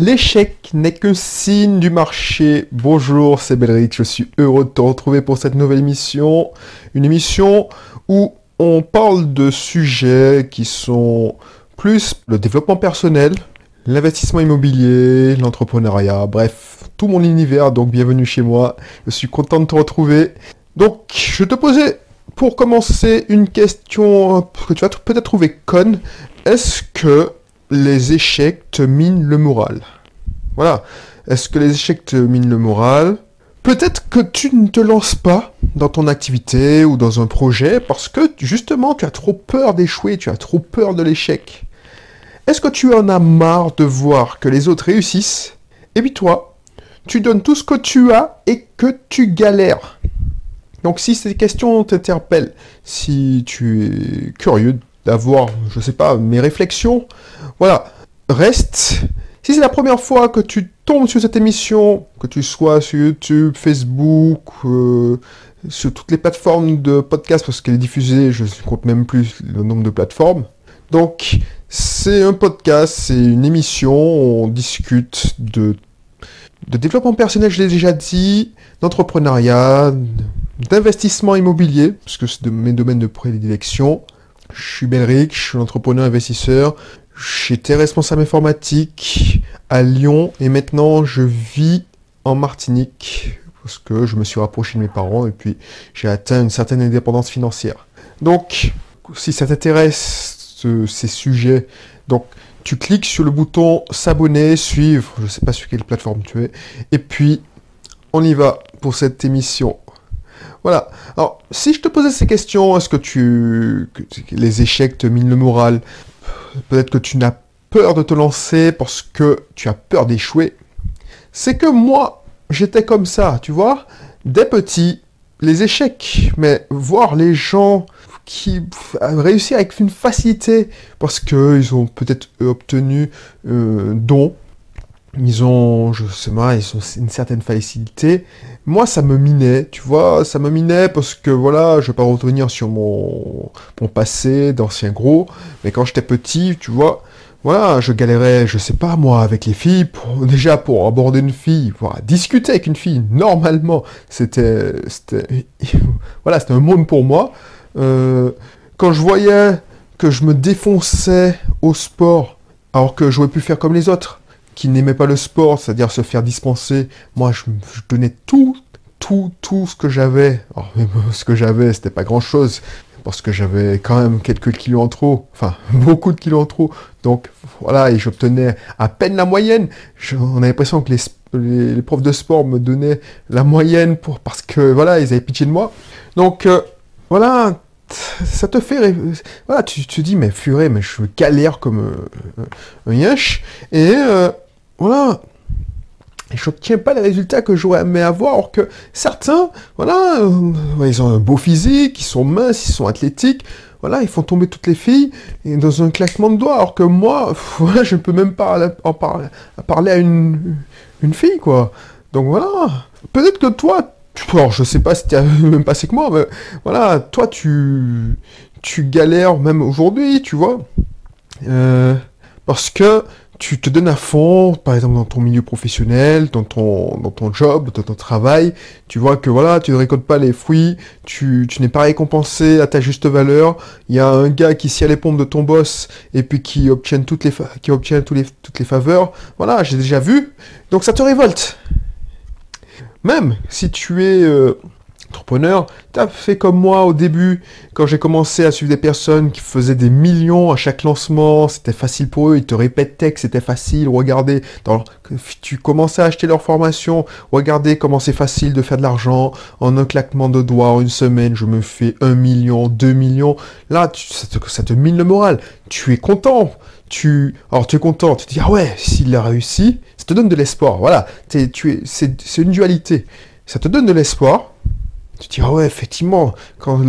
L'échec n'est que signe du marché. Bonjour, c'est Belric, je suis heureux de te retrouver pour cette nouvelle émission. Une émission où on parle de sujets qui sont plus le développement personnel, l'investissement immobilier, l'entrepreneuriat, bref, tout mon univers, donc bienvenue chez moi. Je suis content de te retrouver. Donc, je te posais pour commencer une question que tu vas peut-être trouver conne. Est-ce que les échecs te minent le moral. Voilà. Est-ce que les échecs te minent le moral? Peut-être que tu ne te lances pas dans ton activité ou dans un projet parce que justement tu as trop peur d'échouer, tu as trop peur de l'échec. Est-ce que tu en as marre de voir que les autres réussissent? Et puis toi, tu donnes tout ce que tu as et que tu galères Donc si ces questions t'interpellent, si tu es curieux d'avoir, je sais pas, mes réflexions. Voilà, reste. Si c'est la première fois que tu tombes sur cette émission, que tu sois sur YouTube, Facebook, euh, sur toutes les plateformes de podcast, parce qu'elle est diffusée, je ne compte même plus le nombre de plateformes. Donc, c'est un podcast, c'est une émission, on discute de, développement personnel, je l'ai déjà dit, d'entrepreneuriat, d'investissement immobilier, parce que c'est de mes domaines de prédilection, je suis Belric, je suis entrepreneur investisseur. J'étais responsable informatique à Lyon et maintenant je vis en Martinique parce que je me suis rapproché de mes parents et puis j'ai atteint une certaine indépendance financière. Donc, si ça t'intéresse, ces sujets, donc tu cliques sur le bouton s'abonner, suivre, je ne sais pas sur quelle plateforme tu es, et puis on y va pour cette émission. Voilà. Alors, si je te posais ces questions, est-ce que tu, les échecs te minent le moral? Peut-être que tu n'as peur de te lancer parce que tu as peur d'échouer. C'est que moi, j'étais comme ça, tu vois. Dès petit, les échecs, mais voir les gens qui réussissent avec une facilité parce qu'ils ont peut-être obtenu euh, don ils ont, je sais pas, ils ont une certaine facilité. Moi, ça me minait, tu vois, ça me minait parce que voilà, je vais pas revenir sur mon, mon passé d'ancien gros, mais quand j'étais petit, tu vois, voilà, je galérais, je sais pas moi, avec les filles, déjà pour aborder une fille, pour discuter avec une fille, normalement, c'était, c'était, voilà, c'était un monde pour moi. Euh, quand je voyais que je me défonçais au sport, alors que j'aurais pu faire comme les autres, qui n'aimait pas le sport, c'est-à-dire se faire dispenser, moi je, donnais tout, tout, tout ce que j'avais. Ce que j'avais, c'était pas grand-chose, parce que j'avais quand même quelques kilos en trop, enfin beaucoup de kilos en trop. Donc voilà, et j'obtenais à peine la moyenne. on a l'impression que les, profs de sport me donnaient la moyenne pour, parce que voilà, ils avaient pitié de moi. Donc euh, voilà, ça te fait... Voilà, tu te dis, mais furé, mais je galère comme euh, un yinche. Et... Euh, voilà. Et je n'obtiens pas les résultats que j'aurais aimé avoir, alors que certains, voilà, euh, ils ont un beau physique, ils sont minces, ils sont athlétiques, voilà, ils font tomber toutes les filles dans un claquement de doigts, alors que moi, je ne peux même pas en parler, à une, une fille, quoi. Donc voilà, peut-être que toi, alors je sais pas si tu as même passé que moi, mais voilà, toi tu, tu galères même aujourd'hui, tu vois. Euh, parce que tu te donnes à fond, par exemple dans ton milieu professionnel, dans ton, dans ton job, dans ton travail, tu vois que voilà, tu ne récoltes pas les fruits, tu, tu n'es pas récompensé à ta juste valeur, il y a un gars qui scie les pompes de ton boss et puis qui obtient toutes les, qui obtient tous les, toutes les faveurs, voilà, j'ai déjà vu, donc ça te révolte. Même si tu es... Euh, entrepreneur, tu as fait comme moi au début, quand j'ai commencé à suivre des personnes qui faisaient des millions à chaque lancement, c'était facile pour eux, ils te répétaient que c'était facile, regardez, tu commençais à acheter leur formation, regardez comment c'est facile de faire de l'argent, en un claquement de doigts, en une semaine, je me fais un million, deux millions, là, ça, te, ça te mine le moral, tu es content, tu, alors tu es content, tu te dis, ah ouais, s'il a réussi, ça te donne de l'espoir, voilà, tu es, c'est une dualité, ça te donne de l'espoir, tu dis, ah ouais, effectivement, quand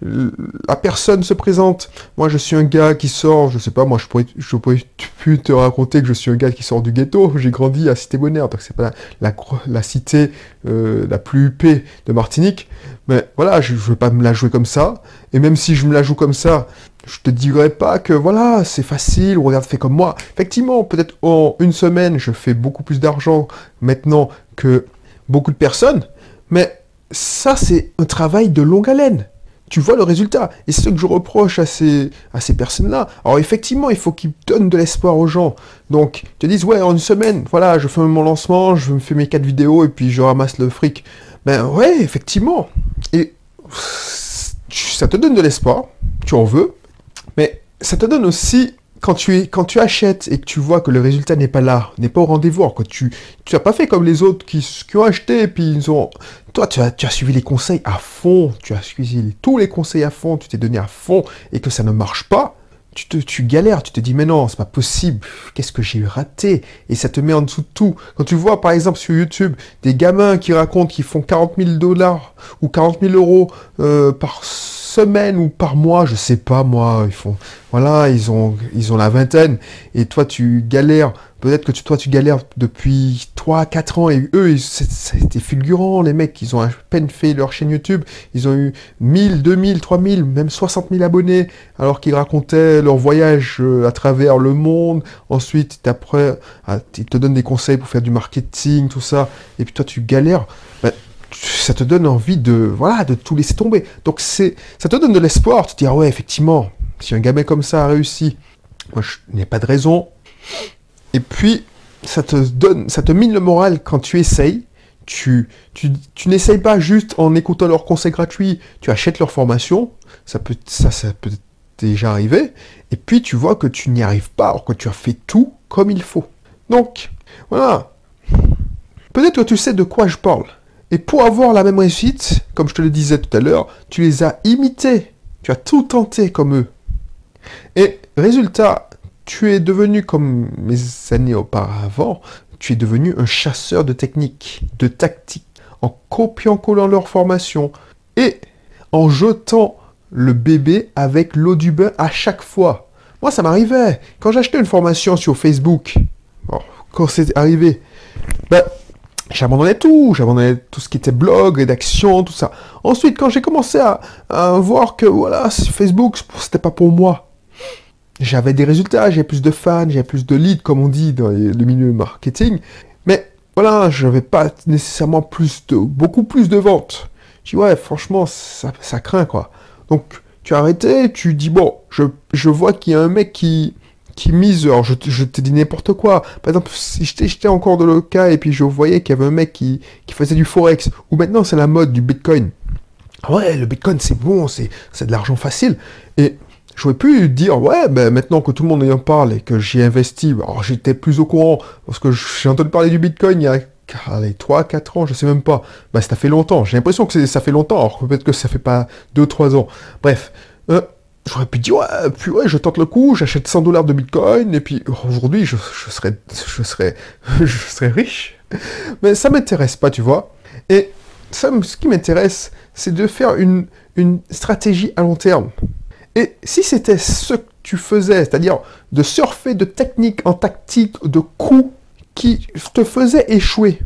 la personne se présente, moi je suis un gars qui sort, je sais pas, moi je pourrais, je pourrais plus te raconter que je suis un gars qui sort du ghetto, j'ai grandi à Cité Bonheur, donc c'est pas la, la, cité euh, la plus huppée de Martinique, mais voilà, je, je veux pas me la jouer comme ça, et même si je me la joue comme ça, je te dirais pas que voilà, c'est facile, regarde, fais comme moi. Effectivement, peut-être en une semaine, je fais beaucoup plus d'argent maintenant que beaucoup de personnes, mais ça, c'est un travail de longue haleine. Tu vois le résultat. Et c'est ce que je reproche à ces, à ces personnes-là. Alors effectivement, il faut qu'ils donnent de l'espoir aux gens. Donc, te disent, ouais, en une semaine, voilà, je fais mon lancement, je me fais mes quatre vidéos et puis je ramasse le fric. Ben ouais, effectivement. Et ça te donne de l'espoir, tu en veux, mais ça te donne aussi quand tu, achètes et que tu vois que le résultat n'est pas là, n'est pas au rendez-vous, que tu tu as pas fait comme les autres qui, qui ont acheté et puis ils ont... Toi, tu as suivi les conseils à fond, tu as suivi tous les conseils à fond, tu t'es donné à fond et que ça ne marche pas, tu, te, tu galères, tu te dis mais non, c'est pas possible, qu'est-ce que j'ai raté? Et ça te met en dessous de tout. Quand tu vois par exemple sur YouTube des gamins qui racontent qu'ils font 40 000 dollars ou 40 000 euros euh, par semaine ou par mois, je sais pas moi, ils font voilà, ils ont ils ont la vingtaine. Et toi tu galères, peut-être que toi tu galères depuis 3 4 ans et eux c'était fulgurant les mecs, ils ont à peine fait leur chaîne YouTube, ils ont eu 1000, 2000, 3000, même 60 000 abonnés alors qu'ils racontaient leur voyage euh, à travers le monde. Ensuite, après ah, ils te donnent des conseils pour faire du marketing, tout ça et puis toi tu galères. Ben, ça te donne envie de, voilà, de tout laisser tomber. Donc ça te donne de l'espoir. Tu te dis, ah ouais, effectivement, si un gamin comme ça a réussi, moi, n'y a pas de raison. Et puis, ça te donne, ça te mine le moral quand tu essayes. Tu, tu, n'essayes pas juste en écoutant leurs conseils gratuits, tu achètes leur formation, ça peut, ça, ça peut déjà arriver, et puis tu vois que tu n'y arrives pas, alors que tu as fait tout comme il faut. Donc, voilà. Peut-être que tu sais de quoi je parle. Et pour avoir la même réussite, comme je te le disais tout à l'heure, tu les as imités. Tu as tout tenté comme eux. Et résultat, tu es devenu comme mes années auparavant, tu es devenu un chasseur de techniques, de tactiques, en copiant-collant leur formation et en jetant le bébé avec l'eau du bain à chaque fois. Moi, ça m'arrivait. Quand j'achetais une formation sur Facebook, quand c'est arrivé, ben, j'abandonnais tout, j'abandonnais tout ce qui était blog, rédaction, tout ça. Ensuite, quand j'ai commencé à, voir que voilà, Facebook, c'était pas pour moi, j'avais des résultats, j'avais plus de fans, j'avais plus de leads, comme on dit dans le milieu marketing, mais voilà, je n'avais pas nécessairement plus de, beaucoup plus de ventes. Je dis ouais, franchement, ça, craint quoi. Donc, tu as arrêté, tu dis bon, je, vois qu'il y a un mec qui, qui mise, alors je, je te dis n'importe quoi. Par exemple, si j'étais encore dans le cas et puis je voyais qu'il y avait un mec qui, qui faisait du forex, ou maintenant c'est la mode du bitcoin. Ouais, le bitcoin c'est bon, c'est de l'argent facile. Et j'aurais pu dire, ouais, ben maintenant que tout le monde en parle et que j'ai investi, alors j'étais plus au courant, parce que j'ai entendu parler du bitcoin il y a allez, 3, 4 ans, je sais même pas. Bah, ça fait longtemps. J'ai l'impression que ça fait longtemps, alors peut-être que ça fait pas 2, 3 ans. Bref. Euh, J'aurais pu dire, ouais, puis ouais, je tente le coup, j'achète 100 dollars de bitcoin, et puis aujourd'hui, je, serais, je, serais, je serais riche. Mais ça m'intéresse pas, tu vois. Et ça, ce qui m'intéresse, c'est de faire une, une stratégie à long terme. Et si c'était ce que tu faisais, c'est-à-dire de surfer de technique en tactique, de coups qui te faisaient échouer,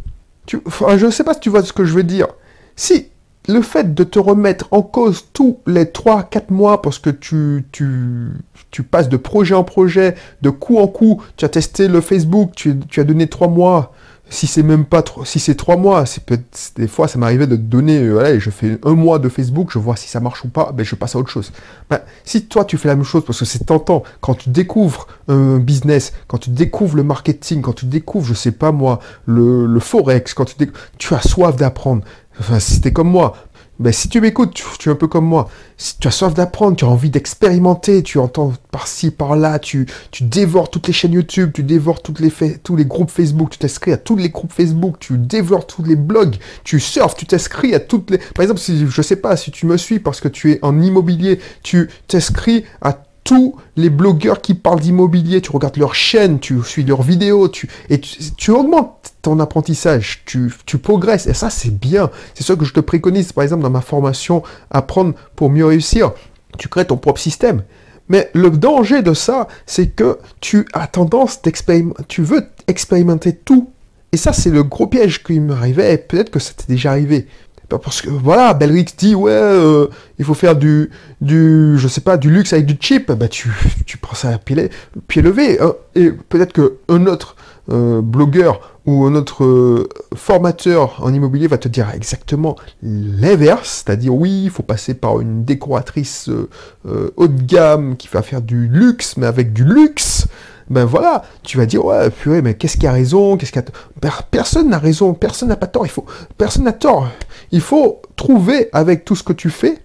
enfin, je ne sais pas si tu vois ce que je veux dire. Si le fait de te remettre en cause tous les 3-4 mois parce que tu, tu, tu, passes de projet en projet, de coup en coup, tu as testé le Facebook, tu, tu as donné 3 mois, si c'est même pas si c'est 3 mois, c'est peut des fois ça m'arrivait de donner, euh, voilà, je fais un mois de Facebook, je vois si ça marche ou pas, ben je passe à autre chose. Ben, si toi tu fais la même chose parce que c'est tentant, quand tu découvres un business, quand tu découvres le marketing, quand tu découvres, je sais pas moi, le, le forex, quand tu, tu as soif d'apprendre, Enfin, si t'es comme moi, ben, si tu m'écoutes, tu, es un peu comme moi. Si tu as soif d'apprendre, tu as envie d'expérimenter, tu entends par-ci, par-là, tu, tu dévores toutes les chaînes YouTube, tu dévores toutes les tous les groupes Facebook, tu t'inscris à tous les groupes Facebook, tu dévores tous les blogs, tu surfes, tu t'inscris à toutes les... Par exemple, si, je sais pas, si tu me suis parce que tu es en immobilier, tu t'inscris à tous les blogueurs qui parlent d'immobilier, tu regardes leurs chaînes, tu suis leurs vidéos, tu, et tu, augmentes ton apprentissage, tu, progresses, et ça c'est bien. C'est ce que je te préconise, par exemple, dans ma formation Apprendre pour mieux réussir. Tu crées ton propre système. Mais le danger de ça, c'est que tu as tendance d'expérimenter, tu veux expérimenter tout. Et ça, c'est le gros piège qui m'arrivait, et peut-être que ça t'est déjà arrivé. parce que voilà, Belrix dit ouais, euh, il faut faire du, du, je sais pas, du luxe avec du cheap. Bah tu, tu prends ça à pied, pied levé. Hein. et peut-être que un autre euh, blogueur ou un autre euh, formateur en immobilier va te dire exactement l'inverse, c'est-à-dire oui, il faut passer par une décoratrice haut de gamme qui va faire du luxe, mais avec du luxe ben voilà, tu vas dire, ouais, purée, mais qu'est-ce qui a raison, qu'est-ce qui a... Personne n'a raison, personne n'a pas tort, il faut... Personne n'a tort. Il faut trouver, avec tout ce que tu fais,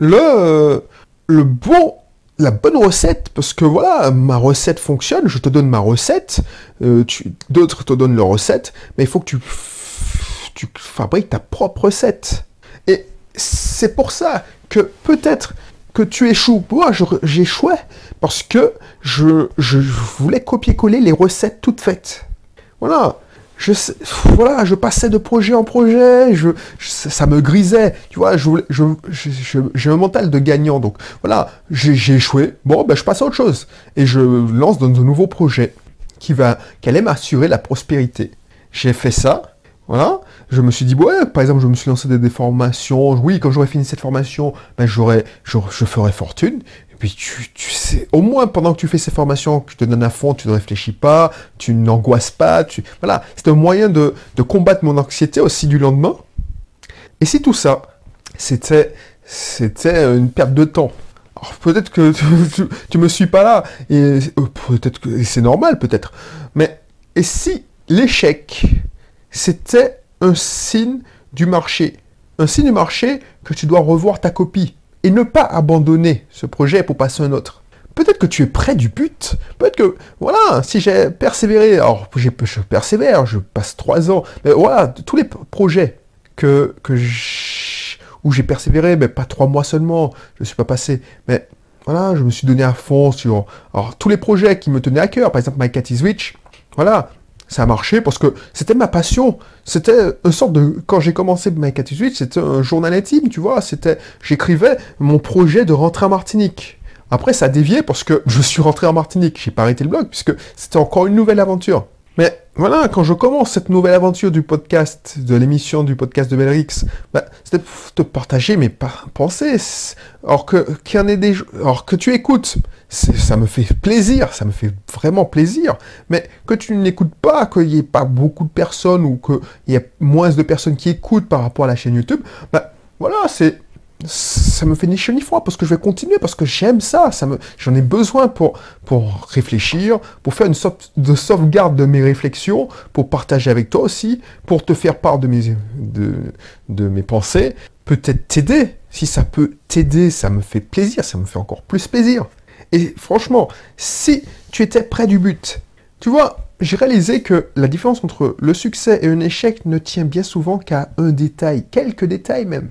le bon la bonne recette, parce que voilà, ma recette fonctionne, je te donne ma recette, euh, d'autres te donnent leur recette, mais il faut que tu, tu fabriques ta propre recette. Et c'est pour ça que peut-être que tu échoues. Moi, j'échouais parce que je, je voulais copier-coller les recettes toutes faites. Voilà. Je, voilà, je passais de projet en projet, je, ça me grisait, tu vois, je, j'ai un mental de gagnant, donc voilà, j'ai échoué, bon, ben je passe à autre chose, et je lance dans de nouveaux projets qui, va, qui allaient m'assurer la prospérité. J'ai fait ça, voilà, je me suis dit, ouais, par exemple, je me suis lancé des, formations. Oui, quand j'aurai fini cette formation, ben, j'aurai, je, ferai fortune. Tu, tu, sais, au moins pendant que tu fais ces formations, que tu te donnes à fond, tu ne réfléchis pas, tu n'angoisses pas. Tu... Voilà, c'est un moyen de, combattre mon anxiété aussi du lendemain. Et si tout ça, c'était, c'était une perte de temps. Alors, peut-être que tu, tu, me suis pas là, et euh, peut-être que c'est normal, peut-être. Mais, et si l'échec, c'était un signe du marché? Un signe du marché que tu dois revoir ta copie et ne pas abandonner ce projet pour passer un autre. Peut-être que tu es près du but. Peut-être que, voilà, si j'ai persévéré, alors je persévère, je passe trois ans, mais voilà, tous les projets que, que où j'ai persévéré, mais pas trois mois seulement, je ne suis pas passé, mais voilà, je me suis donné à fond sur alors, tous les projets qui me tenaient à cœur, par exemple My Cat is Witch, voilà, ça a marché parce que c'était ma passion. C'était une sorte de... Quand j'ai commencé My 18, c'était un journal intime, tu vois. C'était... J'écrivais mon projet de rentrer en Martinique. Après, ça a dévié parce que je suis rentré en Martinique. J'ai pas arrêté le blog puisque c'était encore une nouvelle aventure. Mais voilà, quand je commence cette nouvelle aventure du podcast, de l'émission du podcast de Belrix, bah, c'était te partager mes pensées. Or que, tu écoutes, ça me fait plaisir, ça me fait vraiment plaisir. Mais que tu n'écoutes pas, qu'il n'y ait pas beaucoup de personnes ou qu'il y ait moins de personnes qui écoutent par rapport à la chaîne YouTube, bah, voilà, c'est, ça me fait ni chaud ni froid parce que je vais continuer, parce que j'aime ça, j'en ai besoin pour, pour réfléchir, pour faire une sorte de sauvegarde de mes réflexions, pour partager avec toi aussi, pour te faire part de mes, de, de mes pensées, peut-être t'aider. Si ça peut t'aider, ça me fait plaisir, ça me fait encore plus plaisir. Et franchement, si tu étais près du but, tu vois, j'ai réalisé que la différence entre le succès et un échec ne tient bien souvent qu'à un détail, quelques détails même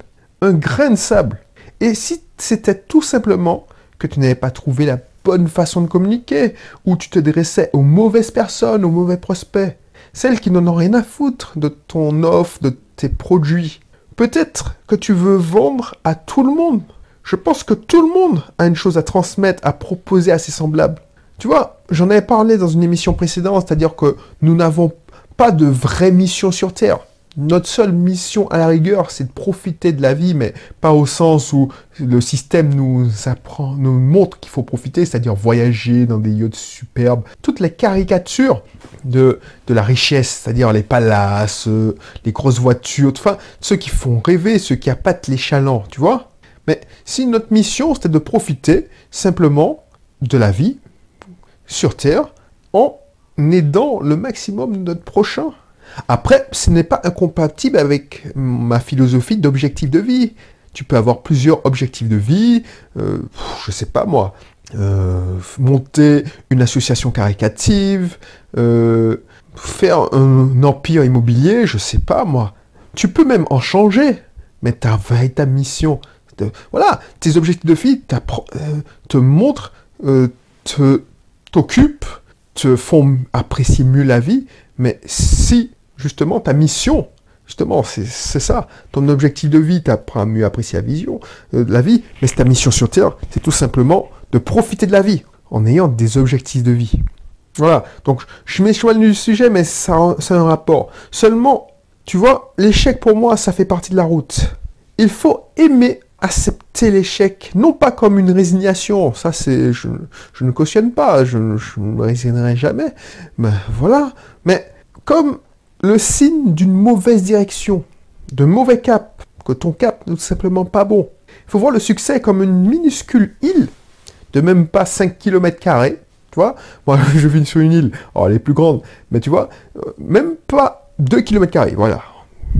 grain de sable. Et si c'était tout simplement que tu n'avais pas trouvé la bonne façon de communiquer, ou tu te dressais aux mauvaises personnes, aux mauvais prospects, celles qui n'en ont rien à foutre de ton offre, de tes produits, peut-être que tu veux vendre à tout le monde. Je pense que tout le monde a une chose à transmettre, à proposer à ses semblables. Tu vois, j'en avais parlé dans une émission précédente, c'est-à-dire que nous n'avons pas de vraie mission sur Terre. Notre seule mission à la rigueur, c'est de profiter de la vie, mais pas au sens où le système nous apprend, nous montre qu'il faut profiter, c'est-à-dire voyager dans des yachts superbes. Toutes les caricatures de, de la richesse, c'est-à-dire les palaces, les grosses voitures, enfin, ceux qui font rêver, ceux qui appâtent les chalands, tu vois Mais si notre mission, c'était de profiter simplement de la vie sur Terre en aidant le maximum notre prochain, après, ce n'est pas incompatible avec ma philosophie d'objectif de vie. Tu peux avoir plusieurs objectifs de vie, euh, je sais pas moi, euh, monter une association caricative, euh, faire un empire immobilier, je sais pas moi. Tu peux même en changer, mais ta véritable mission, voilà, tes objectifs de vie te montrent, te t'occupent, te font apprécier mieux la vie, mais si justement ta mission. Justement, c'est ça. Ton objectif de vie, tu apprends à mieux apprécier la vision, euh, la vie, mais c'est ta mission sur Terre, c'est tout simplement de profiter de la vie en ayant des objectifs de vie. Voilà, donc je m'éloigne du sujet, mais ça, ça un rapport. Seulement, Tu vois, l'échec pour moi, ça fait partie de la route. Il faut aimer accepter l'échec, non pas comme une résignation, ça c'est, je, ne cautionne pas, je, ne me résignerai jamais, mais voilà, mais comme le signe d'une mauvaise direction, de mauvais cap, que ton cap n'est tout simplement pas bon. Il faut voir le succès comme une minuscule île de même pas 5 km, tu vois. Moi, je vis sur une île, oh, elle est plus grande, mais tu vois, euh, même pas 2 km, voilà.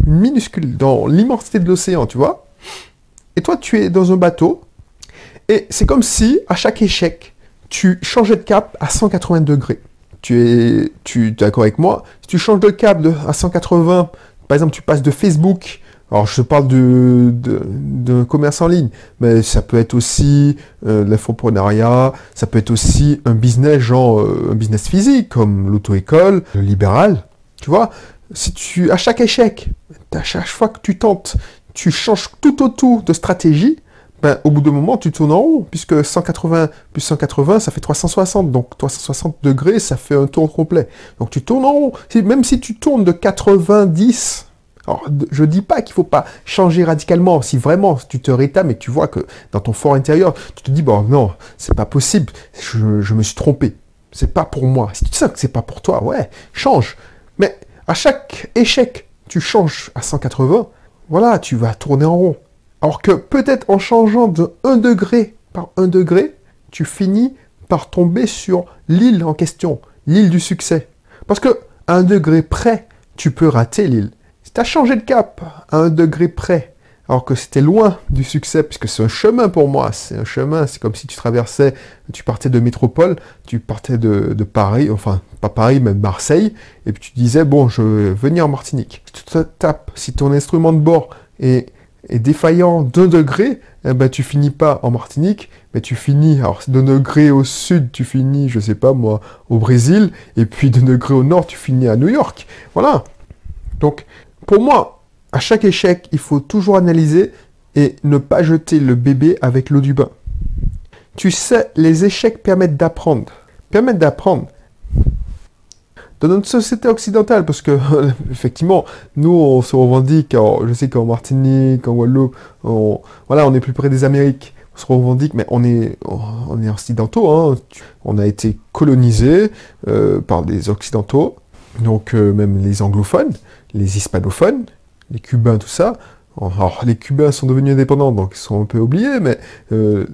Minuscule, dans l'immensité de l'océan, tu vois. Et toi, tu es dans un bateau, et c'est comme si, à chaque échec, tu changeais de cap à 180 degrés. Tu es, tu es d'accord avec moi? Si tu changes de cap à 180, par exemple, tu passes de Facebook, alors je parle de, de, commerce en ligne, mais ça peut être aussi euh, l'infoprenariat, ça peut être aussi un business, genre euh, un business physique, comme l'auto-école, le libéral. Tu vois, si tu, à chaque échec, à chaque fois que tu tentes, tu changes tout autour de stratégie, ben, au bout d'un moment, tu tournes en rond, puisque 180 plus 180, ça fait 360. Donc 360 degrés, ça fait un tour complet. Donc tu tournes en rond. même si tu tournes de 90, alors je dis pas qu'il faut pas changer radicalement. Si vraiment tu te rétames et tu vois que dans ton fort intérieur, tu te dis, bon non, c'est pas possible, je, me suis trompé. C'est pas pour moi. Si tu sais que c'est pas pour toi, ouais, change. Mais à chaque échec, tu changes à 180, voilà, tu vas tourner en rond. Alors que peut-être en changeant de 1 degré par 1 degré, tu finis par tomber sur l'île en question, l'île du succès. Parce que à un degré près, tu peux rater l'île. Si tu as changé de cap à un degré près, alors que c'était loin du succès, puisque c'est un chemin pour moi, c'est un chemin, c'est comme si tu traversais, tu partais de métropole, tu partais de, Paris, enfin pas Paris, mais Marseille, et puis tu disais, bon, je vais venir en Martinique. Si tu te tapes, si ton instrument de bord est défaillant d'un degré, eh ben, tu finis pas en Martinique, mais tu finis, alors d'un degré au sud, tu finis, je sais pas moi, au Brésil, et puis d'un degré au nord, tu finis à New York. Voilà. Donc, pour moi, à chaque échec, il faut toujours analyser et ne pas jeter le bébé avec l'eau du bain. Tu sais, les échecs permettent d'apprendre. Permettent d'apprendre dans notre société occidentale, parce que effectivement, nous, on se revendique, je sais qu'en Martinique, en Guadeloupe, on, voilà, on est plus près des Amériques, on se revendique, mais on est, on est occidentaux, hein. on a été colonisés euh, par des occidentaux, donc euh, même les anglophones, les hispanophones, les cubains, tout ça. Alors, les Cubains sont devenus indépendants, donc ils sont un peu oubliés, mais euh,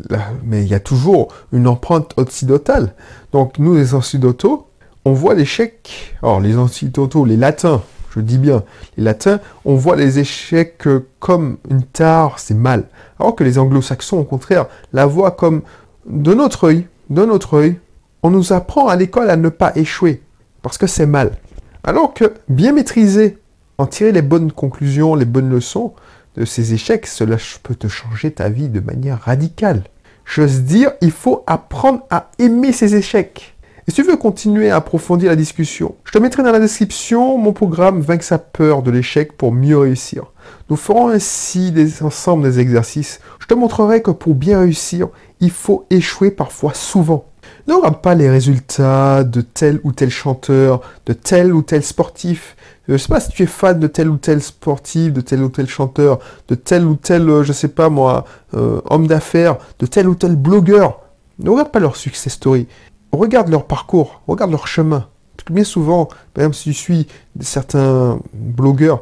mais il y a toujours une empreinte occidentale. Donc nous, les occidentaux, on voit l'échec, alors les occidentaux, les latins, je dis bien, les latins, on voit les échecs comme une tare, c'est mal. Alors que les anglo-saxons, au contraire, la voient comme de notre œil, de notre œil, on nous apprend à l'école à ne pas échouer, parce que c'est mal. Alors que bien maîtriser, en tirer les bonnes conclusions, les bonnes leçons de ces échecs, cela peut te changer ta vie de manière radicale. J'ose dire, il faut apprendre à aimer ces échecs. Et si tu veux continuer à approfondir la discussion, je te mettrai dans la description mon programme Vaincre sa peur de l'échec pour mieux réussir. Nous ferons ainsi des, ensemble des exercices. Je te montrerai que pour bien réussir, il faut échouer parfois souvent. Ne regarde pas les résultats de tel ou tel chanteur, de tel ou tel sportif. Je ne sais pas si tu es fan de tel ou tel sportif, de tel ou tel chanteur, de tel ou tel, euh, je sais pas moi, euh, homme d'affaires, de tel ou tel blogueur. Ne regarde pas leur success story regarde leur parcours, regarde leur chemin. bien souvent, exemple, si tu suis certains blogueurs,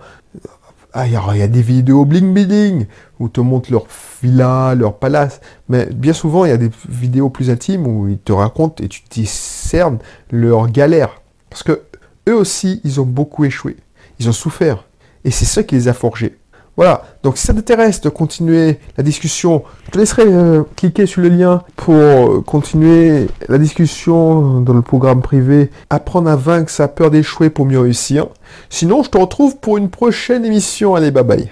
ah, il y, a des vidéos bling bling où te montrent leur villa, leur palace, mais bien souvent il y a des vidéos plus intimes où ils te racontent et tu discernes leurs galères. Parce que eux aussi, ils ont beaucoup échoué, ils ont souffert, et c'est ça qui les a forgés. Voilà, donc si ça t'intéresse de continuer la discussion, je te laisserai euh, cliquer sur le lien pour euh, continuer la discussion dans le programme privé Apprendre à vaincre sa peur d'échouer pour mieux réussir. Sinon, je te retrouve pour une prochaine émission. Allez, bye bye.